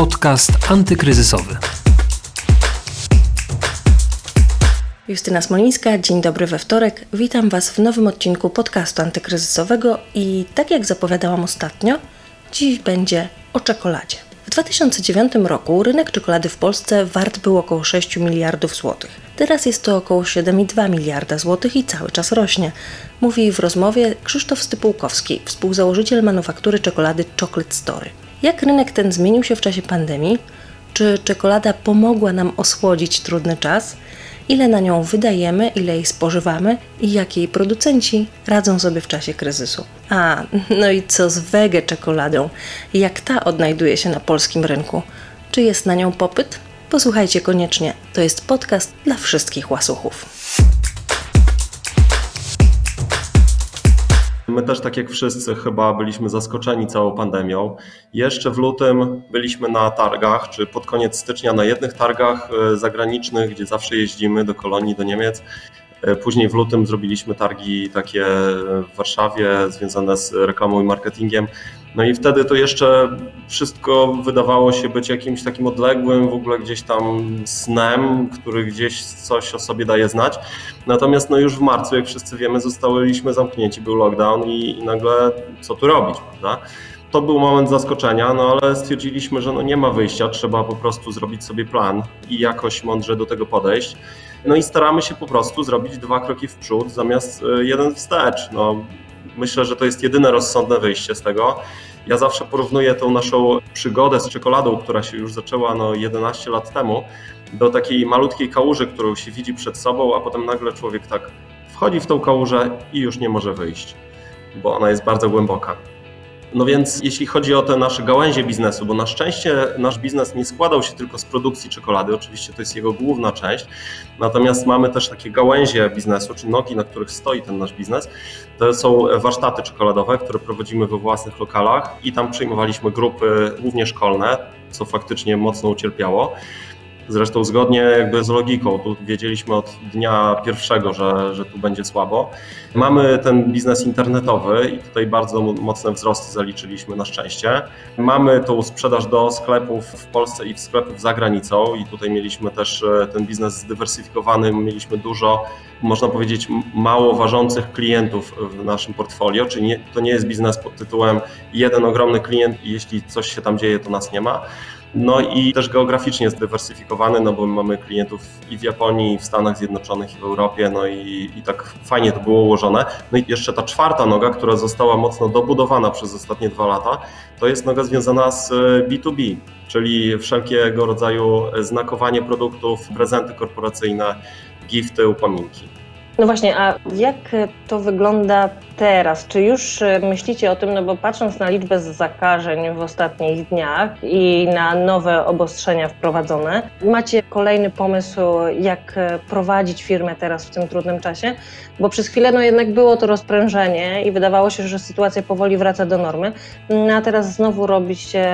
Podcast antykryzysowy. Justyna Smolińska, dzień dobry we wtorek. Witam Was w nowym odcinku podcastu antykryzysowego i tak jak zapowiadałam ostatnio, dziś będzie o czekoladzie. W 2009 roku rynek czekolady w Polsce wart był około 6 miliardów złotych. Teraz jest to około 7,2 miliarda złotych i cały czas rośnie. Mówi w rozmowie Krzysztof Stypułkowski, współzałożyciel manufaktury czekolady Chocolate Story. Jak rynek ten zmienił się w czasie pandemii? Czy czekolada pomogła nam osłodzić trudny czas? Ile na nią wydajemy, ile jej spożywamy i jak jej producenci radzą sobie w czasie kryzysu? A, no i co z wege czekoladą? Jak ta odnajduje się na polskim rynku? Czy jest na nią popyt? Posłuchajcie koniecznie. To jest podcast dla wszystkich łasuchów. My też, tak jak wszyscy, chyba byliśmy zaskoczeni całą pandemią. Jeszcze w lutym byliśmy na targach, czy pod koniec stycznia na jednych targach e, zagranicznych, gdzie zawsze jeździmy do Kolonii, do Niemiec. E, później w lutym zrobiliśmy targi takie w Warszawie związane z reklamą i marketingiem. No i wtedy to jeszcze wszystko wydawało się być jakimś takim odległym, w ogóle gdzieś tam snem, który gdzieś coś o sobie daje znać. Natomiast no już w marcu, jak wszyscy wiemy, zostaliśmy zamknięci, był lockdown i, i nagle co tu robić, prawda? To był moment zaskoczenia, no ale stwierdziliśmy, że no nie ma wyjścia, trzeba po prostu zrobić sobie plan i jakoś mądrze do tego podejść. No i staramy się po prostu zrobić dwa kroki w przód zamiast e, jeden wstecz. No, myślę, że to jest jedyne rozsądne wyjście z tego. Ja zawsze porównuję tą naszą przygodę z czekoladą, która się już zaczęła no 11 lat temu, do takiej malutkiej kałuży, którą się widzi przed sobą, a potem nagle człowiek tak wchodzi w tą kałużę i już nie może wyjść, bo ona jest bardzo głęboka. No więc jeśli chodzi o te nasze gałęzie biznesu, bo na szczęście nasz biznes nie składał się tylko z produkcji czekolady, oczywiście to jest jego główna część, natomiast mamy też takie gałęzie biznesu, czy nogi, na których stoi ten nasz biznes. To są warsztaty czekoladowe, które prowadzimy we własnych lokalach i tam przyjmowaliśmy grupy głównie szkolne, co faktycznie mocno ucierpiało. Zresztą zgodnie jakby z logiką, tu wiedzieliśmy od dnia pierwszego, że, że tu będzie słabo. Mamy ten biznes internetowy i tutaj bardzo mocne wzrosty zaliczyliśmy na szczęście. Mamy tą sprzedaż do sklepów w Polsce i w sklepów za granicą i tutaj mieliśmy też e, ten biznes zdywersyfikowany, mieliśmy dużo, można powiedzieć, mało ważących klientów w naszym portfolio, czyli nie, to nie jest biznes pod tytułem jeden ogromny klient i jeśli coś się tam dzieje, to nas nie ma. No i też geograficznie zdywersyfikowany, no bo mamy klientów i w Japonii, i w Stanach Zjednoczonych, i w Europie, no i, i tak fajnie to było ułożone. No i jeszcze ta czwarta noga, która została mocno dobudowana przez ostatnie dwa lata, to jest noga związana z B2B, czyli wszelkiego rodzaju znakowanie produktów, prezenty korporacyjne, gifty, upominki. No właśnie, a jak to wygląda teraz? Czy już e, myślicie o tym, no bo patrząc na liczbę zakażeń w ostatnich dniach i na nowe obostrzenia wprowadzone, macie kolejny pomysł, jak e, prowadzić firmę teraz w tym trudnym czasie? Bo przez chwilę no jednak było to rozprężenie i wydawało się, że sytuacja powoli wraca do normy, no a teraz znowu robi się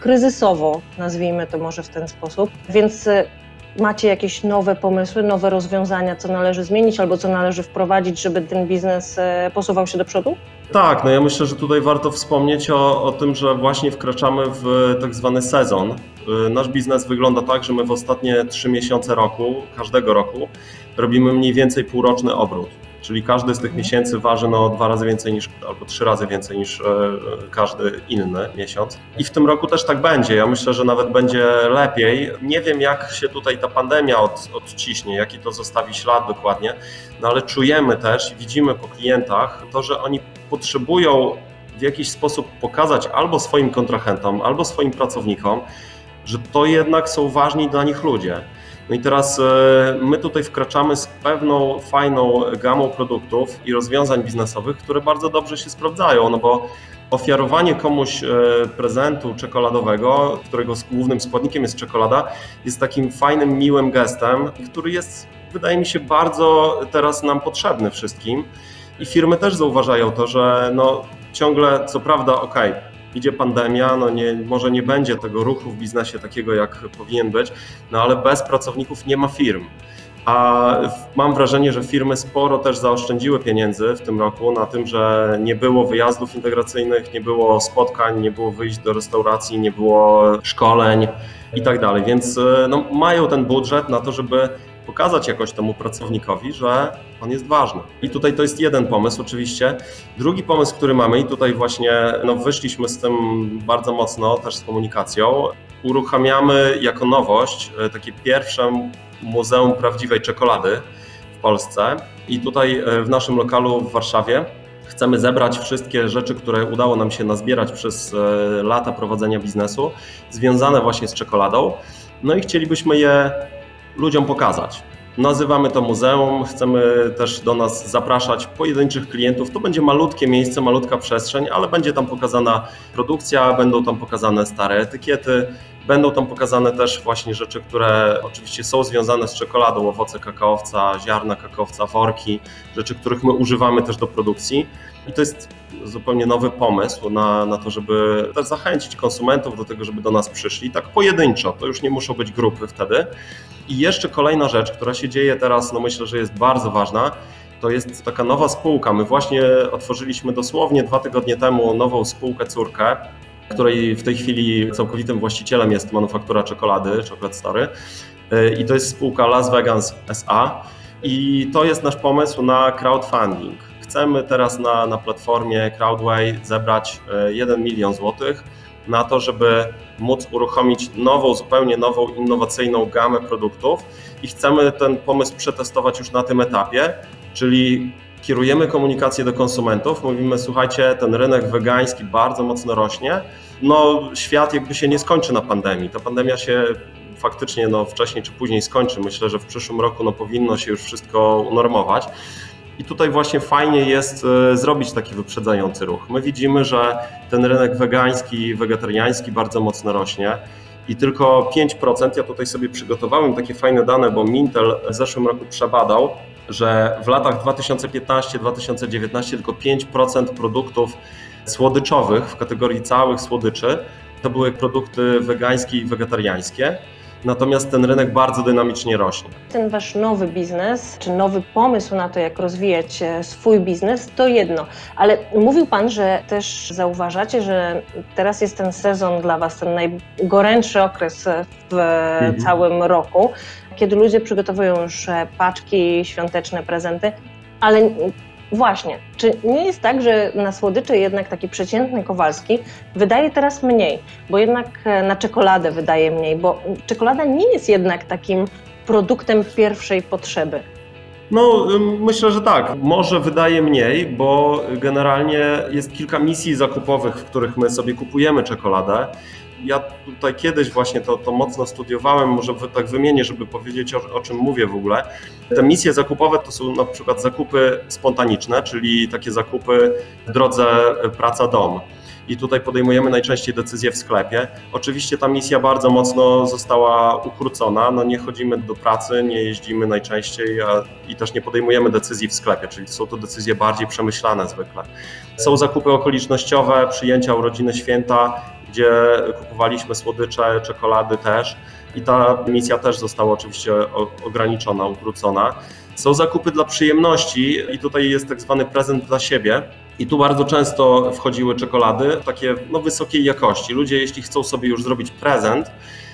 kryzysowo, nazwijmy to może w ten sposób. Więc e, Macie jakieś nowe pomysły, nowe rozwiązania, co należy zmienić albo co należy wprowadzić, żeby ten biznes e, posuwał się do przodu? Tak, no ja myślę, że tutaj warto wspomnieć o, o tym, że właśnie wkraczamy w tak zwany sezon. E, nasz biznes wygląda tak, że my w ostatnie trzy miesiące roku, każdego roku, robimy mniej więcej półroczny obrót. Czyli każdy z tych miesięcy waży no dwa razy więcej niż, albo trzy razy więcej niż e, każdy inny miesiąc. I w tym roku też tak będzie. Ja myślę, że nawet będzie lepiej. Nie wiem, jak się tutaj ta pandemia od, odciśnie, jaki to zostawi ślad dokładnie, no ale czujemy też widzimy po klientach to, że oni potrzebują w jakiś sposób pokazać albo swoim kontrahentom, albo swoim pracownikom, że to jednak są ważni dla nich ludzie. No i teraz e, my tutaj wkraczamy z pewną fajną gamą produktów i rozwiązań biznesowych, które bardzo dobrze się sprawdzają, no bo ofiarowanie komuś e, prezentu czekoladowego, którego głównym składnikiem jest czekolada, jest takim fajnym, miłym gestem, który jest, wydaje mi się, bardzo teraz nam potrzebny wszystkim. I firmy też zauważają to, że no, ciągle, co prawda, ok, idzie pandemia, no nie, może nie będzie tego ruchu w biznesie takiego, jak powinien być, no ale bez pracowników nie ma firm. a mam wrażenie, że firmy sporo też zaoszczędziły pieniędzy w tym roku na tym, że nie było wyjazdów integracyjnych, nie było spotkań, nie było wyjść do restauracji, nie było szkoleń i tak dalej. Więc no, mają ten budżet na to, żeby pokazać jakoś temu pracownikowi, że on jest ważny. I tutaj to jest jeden pomysł oczywiście. Drugi pomysł, który mamy i tutaj właśnie no, wyszliśmy z tym bardzo mocno też z komunikacją. Uruchamiamy jako nowość e, takie pierwsze Muzeum Prawdziwej Czekolady w Polsce i tutaj e, w naszym lokalu w Warszawie chcemy zebrać wszystkie rzeczy, które udało nam się nazbierać przez e, lata prowadzenia biznesu, związane właśnie z czekoladą. No i chcielibyśmy je ludziom pokazać. Nazywamy to muzeum, chcemy też do nas zapraszać pojedynczych klientów. To będzie malutkie miejsce, malutka przestrzeń, ale będzie tam pokazana produkcja, będą tam pokazane stare etykiety, będą tam pokazane też właśnie rzeczy, które oczywiście są związane z czekoladą, owoce kakaowca, ziarna kakaowca, worki, rzeczy, których my używamy też do produkcji. I to jest zupełnie nowy pomysł na, na to, żeby też zachęcić konsumentów do tego, żeby do nas przyszli, tak pojedynczo, to już nie muszą być grupy wtedy. I jeszcze kolejna rzecz, która się dzieje teraz, no myślę, że jest bardzo ważna, to jest taka nowa spółka. My właśnie otworzyliśmy dosłownie dwa tygodnie temu nową spółkę córkę, której w tej chwili całkowitym właścicielem jest manufaktura czekolady, Chocolate Story. I to jest spółka Las Vegas SA. I to jest nasz pomysł na crowdfunding. Chcemy teraz na, na platformie Crowdway zebrać 1 milion złotych na to, żeby móc uruchomić nową, zupełnie nową, innowacyjną gamę produktów i chcemy ten pomysł przetestować już na tym etapie, czyli kierujemy komunikację do konsumentów, mówimy słuchajcie, ten rynek wegański bardzo mocno rośnie, no świat jakby się nie skończy na pandemii, ta pandemia się faktycznie no, wcześniej czy później skończy, myślę, że w przyszłym roku no, powinno się już wszystko unormować, i tutaj właśnie fajnie jest e, zrobić taki wyprzedzający ruch. My widzimy, że ten rynek wegański, wegetariański bardzo mocno rośnie i tylko 5%, ja tutaj sobie przygotowałem takie fajne dane, bo Mintel w zeszłym roku przebadał, że w latach 2015-2019 tylko 5% produktów słodyczowych w kategorii całych słodyczy to były produkty wegańskie i wegetariańskie. Natomiast ten rynek bardzo dynamicznie rośnie. Ten wasz nowy biznes, czy nowy pomysł na to, jak rozwijać e, swój biznes, to jedno. Ale mówił Pan, że też zauważacie, że teraz jest ten sezon dla Was, ten najgorętszy okres w mhm. całym roku, kiedy ludzie przygotowują już e, paczki, świąteczne prezenty, ale Właśnie. Czy nie jest tak, że na słodycze jednak taki przeciętny Kowalski wydaje teraz mniej, bo jednak e, na czekoladę wydaje mniej, bo czekolada nie jest jednak takim produktem pierwszej potrzeby. No, myślę, że tak. Może wydaje mniej, bo generalnie jest kilka misji zakupowych, w których my sobie kupujemy czekoladę ja tutaj kiedyś właśnie to, to mocno studiowałem, może tak wymienię, żeby powiedzieć o, o, czym mówię w ogóle. Te misje zakupowe to są na przykład zakupy spontaniczne, czyli takie zakupy w drodze praca-dom i tutaj podejmujemy najczęściej decyzje w sklepie. Oczywiście ta misja bardzo mocno została ukrócona, no nie chodzimy do pracy, nie jeździmy najczęściej a, i też nie podejmujemy decyzji w sklepie, czyli są to decyzje bardziej przemyślane zwykle. Są zakupy okolicznościowe, przyjęcia urodziny, święta, gdzie kupowaliśmy słodycze, czekolady też i ta misja też została oczywiście ograniczona, ukrócona. Są zakupy dla przyjemności i tutaj jest tak zwany prezent dla siebie. I tu bardzo często wchodziły czekolady takie no, wysokiej jakości. Ludzie, jeśli chcą sobie już zrobić prezent,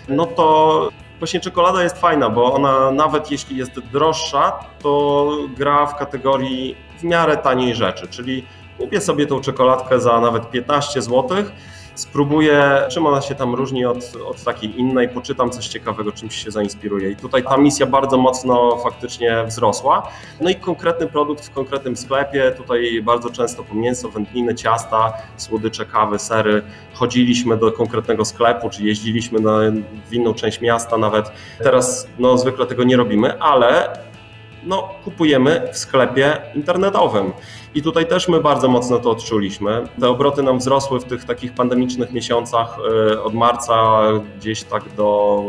no to właśnie czekolada jest fajna, bo ona nawet jeśli jest droższa, to gra w kategorii w miarę taniej rzeczy. Czyli kupię sobie tą czekoladkę za nawet 15 zł spróbuję, czym ona się tam różni od, od takiej innej, poczytam coś ciekawego, czymś się zainspiruję. I tutaj ta misja bardzo mocno faktycznie wzrosła. No i konkretny produkt w konkretnym sklepie, tutaj bardzo często po mięso, wędliny, ciasta, słodycze, kawy, sery. Chodziliśmy do konkretnego sklepu, czy jeździliśmy na, w inną część miasta nawet. Teraz no, zwykle tego nie robimy, ale no, kupujemy w sklepie internetowym. I tutaj też my bardzo mocno to odczuliśmy. Te obroty nam wzrosły w tych takich pandemicznych miesiącach e, od marca gdzieś tak do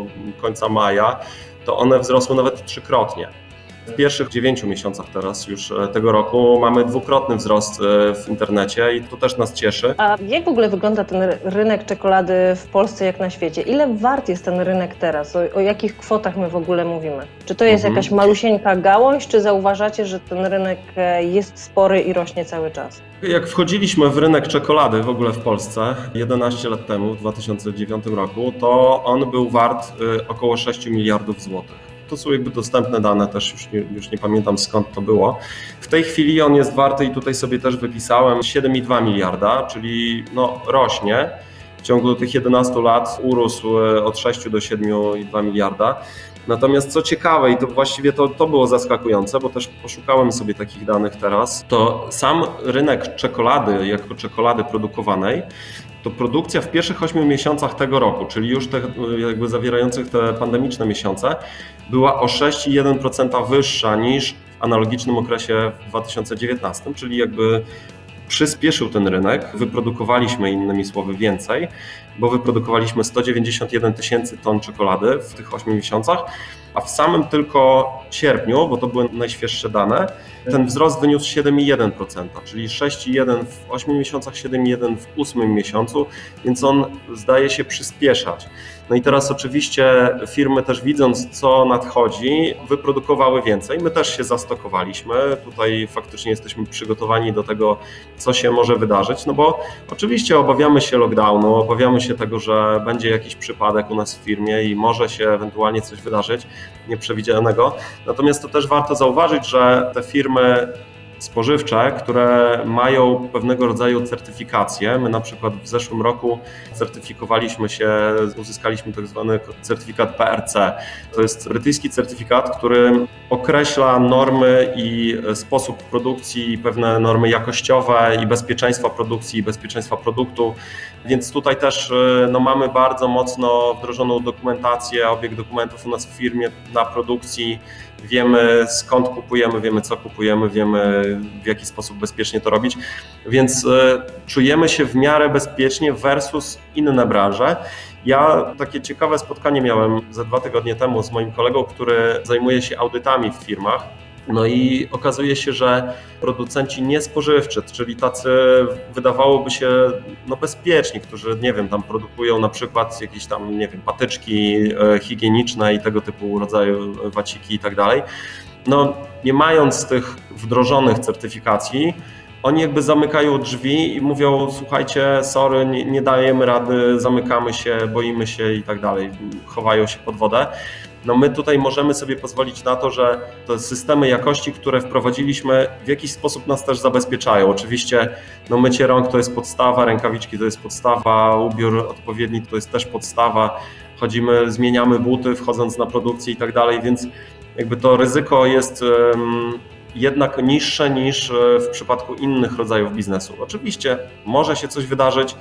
końca maja, to one wzrosły nawet trzykrotnie. W pierwszych dziewięciu miesiącach teraz już e, tego roku mamy dwukrotny wzrost e, w internecie i to też nas cieszy. A jak w ogóle wygląda ten rynek czekolady w Polsce jak na świecie? Ile wart jest ten rynek teraz? O, o jakich kwotach my w ogóle mówimy? Czy to jest Mhm. jakaś malusieńka gałąź, czy zauważacie, że ten rynek e, jest spory i rośnie cały czas? Jak wchodziliśmy w rynek czekolady w ogóle w Polsce 11 lat temu, w 2009 roku, to on był wart około 6 miliardów złotych. To są jakby dostępne dane, też już nie, już nie pamiętam skąd to było. W tej chwili on jest warty i tutaj sobie też wypisałem 7,2 miliarda, czyli no, rośnie. W ciągu tych 11 lat urósł y, od 6 do 7,2 miliarda. Natomiast co ciekawe, i to właściwie to, to było zaskakujące, bo też poszukałem sobie takich danych teraz, to sam rynek czekolady, jako czekolady produkowanej, to produkcja w pierwszych 8 miesiącach tego roku, czyli już te, jakby zawierających te pandemiczne miesiące, była o 6,1% wyższa niż w analogicznym okresie w 2019, czyli jakby przyspieszył ten rynek, wyprodukowaliśmy innymi słowy więcej, bo wyprodukowaliśmy 191 tysięcy ton czekolady w tych 8 miesiącach, a w samym tylko sierpniu, bo to były najświeższe dane, ten wzrost wyniósł 7,1%, czyli 6,1 w 8 miesiącach, 7,1 w 8 miesiącu, więc on zdaje się przyspieszać. No i teraz oczywiście firmy też widząc, co nadchodzi, wyprodukowały więcej. My też się zastokowaliśmy. Tutaj faktycznie jesteśmy przygotowani do tego, co się może wydarzyć, no bo oczywiście obawiamy się lockdownu, obawiamy się tego, że będzie jakiś przypadek u nas w firmie i może się ewentualnie coś wydarzyć nieprzewidzianego. Natomiast to też warto zauważyć, że te firmy spożywcze, które mają pewnego rodzaju certyfikacje. My na przykład w zeszłym roku certyfikowaliśmy się, uzyskaliśmy tak zwany certyfikat PRC. To jest brytyjski certyfikat, który określa normy i sposób produkcji, pewne normy jakościowe i bezpieczeństwa produkcji, i bezpieczeństwa produktu. Więc tutaj też no, mamy bardzo mocno wdrożoną dokumentację, obieg dokumentów u nas w firmie na produkcji. Wiemy skąd kupujemy, wiemy co kupujemy, wiemy w jaki sposób bezpiecznie to robić, więc y, czujemy się w miarę bezpiecznie versus inne branże. Ja takie ciekawe spotkanie miałem ze dwa tygodnie temu z moim kolegą, który zajmuje się audytami w firmach. No i okazuje się, że producenci niespożywczy, czyli tacy wydawałoby się no bezpieczni, którzy nie wiem, tam produkują na przykład jakieś tam, nie wiem, patyczki higieniczne i tego typu rodzaju waciki i tak dalej. No nie mając tych wdrożonych certyfikacji, oni jakby zamykają drzwi i mówią, słuchajcie, sorry, nie, nie dajemy rady, zamykamy się, boimy się i tak dalej, chowają się pod wodę. No my tutaj możemy sobie pozwolić na to, że te systemy jakości, które wprowadziliśmy, w jakiś sposób nas też zabezpieczają. Oczywiście no mycie rąk to jest podstawa, rękawiczki to jest podstawa, ubiór odpowiedni to jest też podstawa. Chodzimy, zmieniamy buty wchodząc na produkcję i tak dalej, więc jakby to ryzyko jest jednak niższe niż w przypadku innych rodzajów biznesu. Oczywiście może się coś wydarzyć,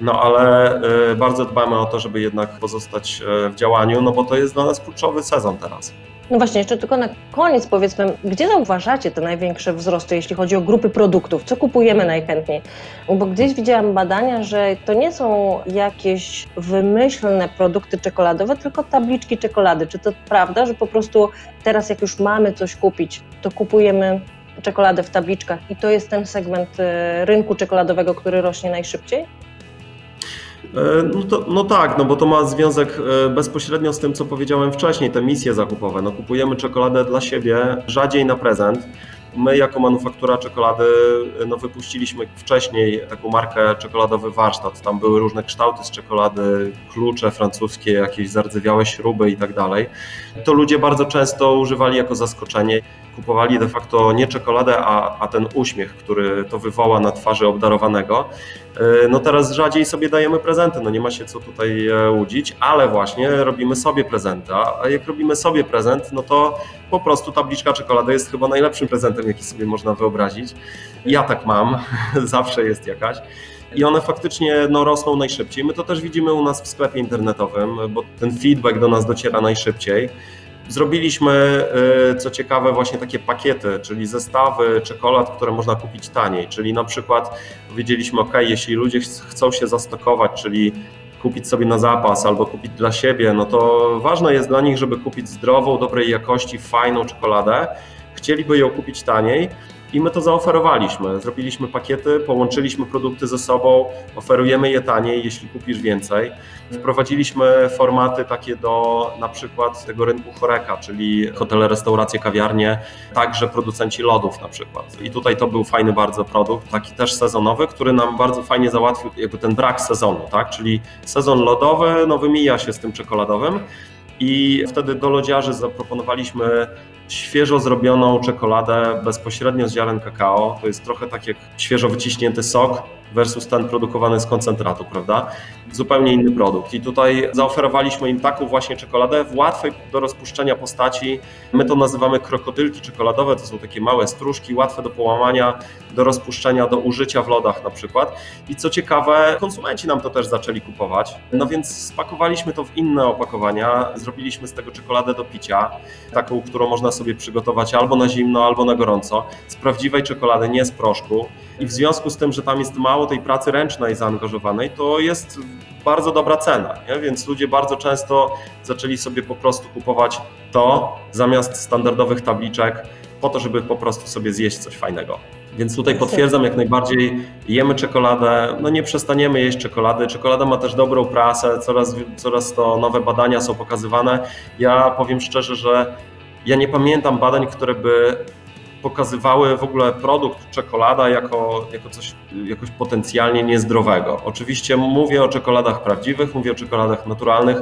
no ale bardzo dbamy o to, żeby jednak pozostać w działaniu, no bo to jest dla nas kluczowy sezon teraz. No właśnie, jeszcze tylko na koniec powiedzmy, gdzie zauważacie te największe wzrosty, jeśli chodzi o grupy produktów? Co kupujemy najchętniej? Bo gdzieś widziałam badania, że to nie są jakieś wymyślne produkty czekoladowe, tylko tabliczki czekolady. Czy to prawda, że po prostu teraz jak już mamy coś kupić, to kupujemy czekoladę w tabliczkach i to jest ten segment rynku czekoladowego, który rośnie najszybciej? No, to, no, tak, no bo to ma związek bezpośrednio z tym, co powiedziałem wcześniej, te misje zakupowe. No kupujemy czekoladę dla siebie, rzadziej na prezent. My jako manufaktura czekolady no, wypuściliśmy wcześniej taką markę czekoladowy warsztat. Tam były różne kształty z czekolady, klucze francuskie, jakieś zardzewiałe śruby i tak dalej. To ludzie bardzo często używali jako zaskoczenie. Kupowali de facto nie czekoladę, a, a ten uśmiech, który to wywoła na twarzy obdarowanego. No teraz rzadziej sobie dajemy prezenty, no nie ma się co tutaj łudzić, ale właśnie robimy sobie prezenty. A jak robimy sobie prezent, no to po prostu tabliczka czekolady jest chyba najlepszym prezentem, jaki sobie można wyobrazić. Ja tak mam, zawsze jest jakaś. I one faktycznie no, rosną najszybciej. My to też widzimy u nas w sklepie internetowym, bo ten feedback do nas dociera najszybciej. Zrobiliśmy, co ciekawe, właśnie takie pakiety, czyli zestawy czekolad, które można kupić taniej. Czyli na przykład powiedzieliśmy, OK, jeśli ludzie chcą się zastokować, czyli kupić sobie na zapas albo kupić dla siebie, no to ważne jest dla nich, żeby kupić zdrową, dobrej jakości, fajną czekoladę. Chcieliby ją kupić taniej i my to zaoferowaliśmy. Zrobiliśmy pakiety, połączyliśmy produkty ze sobą, oferujemy je taniej, jeśli kupisz więcej. Wprowadziliśmy formaty takie do na przykład tego rynku choreka, czyli hotele, restauracje, kawiarnie, także producenci lodów na przykład. I tutaj to był fajny bardzo produkt, taki też sezonowy, który nam bardzo fajnie załatwił jakby ten brak sezonu, tak? Czyli sezon lodowy no wymija się z tym czekoladowym. I wtedy do lodziarzy zaproponowaliśmy świeżo zrobioną czekoladę bezpośrednio z ziaren kakao. To jest trochę tak jak świeżo wyciśnięty sok versus ten produkowany z koncentratu, prawda? Zupełnie inny produkt. I tutaj zaoferowaliśmy im taką właśnie czekoladę w łatwej do rozpuszczenia postaci. My to nazywamy krokodylki czekoladowe. To są takie małe stróżki, łatwe do połamania, do rozpuszczenia, do użycia w lodach na przykład. I co ciekawe, konsumenci nam to też zaczęli kupować. No więc spakowaliśmy to w inne opakowania. Zrobiliśmy z tego czekoladę do picia, taką, którą można sobie przygotować albo na zimno, albo na gorąco. Z prawdziwej czekolady, nie z proszku. I w związku z tym, że tam jest mało tej pracy ręcznej zaangażowanej, to jest bardzo dobra cena, nie? więc ludzie bardzo często zaczęli sobie po prostu kupować to zamiast standardowych tabliczek, po to, żeby po prostu sobie zjeść coś fajnego. Więc tutaj potwierdzam jak najbardziej, jemy czekoladę, no nie przestaniemy jeść czekolady. Czekolada ma też dobrą prasę, coraz, coraz to nowe badania są pokazywane. Ja powiem szczerze, że ja nie pamiętam badań, które by pokazywały w ogóle produkt czekolada jako, jako coś jakoś potencjalnie niezdrowego. Oczywiście mówię o czekoladach prawdziwych, mówię o czekoladach naturalnych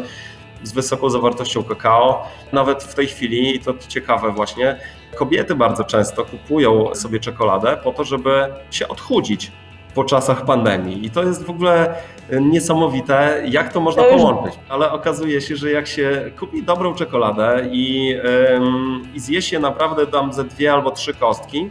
z wysoką zawartością kakao. Nawet w tej chwili, i to ciekawe właśnie, kobiety bardzo często kupują sobie czekoladę po to, żeby się odchudzić po czasach pandemii. I to jest w ogóle niesamowite, jak to można połączyć. Ale okazuje się, że jak się kupi dobrą czekoladę i, ym, i zje się naprawdę tam ze dwie albo trzy kostki,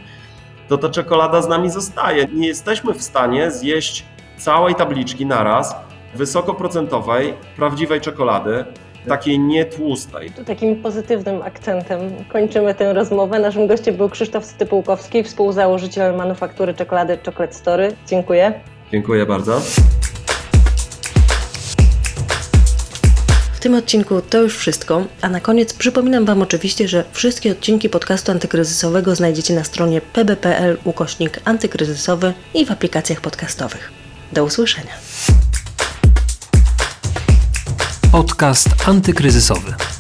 to ta czekolada z nami zostaje. Nie jesteśmy w stanie zjeść całej tabliczki naraz wysokoprocentowej, prawdziwej czekolady, takiej nietłustej. To takim pozytywnym akcentem kończymy tę rozmowę. Naszym gościem był Krzysztof Stypułkowski, współzałożyciel manufaktury czekolady Chocolate Story. Dziękuję. Dziękuję bardzo. W tym odcinku to już wszystko, a na koniec przypominam Wam oczywiście, że wszystkie odcinki podcastu antykryzysowego znajdziecie na stronie pb.pl ukośnik antykryzysowy i w aplikacjach podcastowych. Do usłyszenia. Podcast antykryzysowy.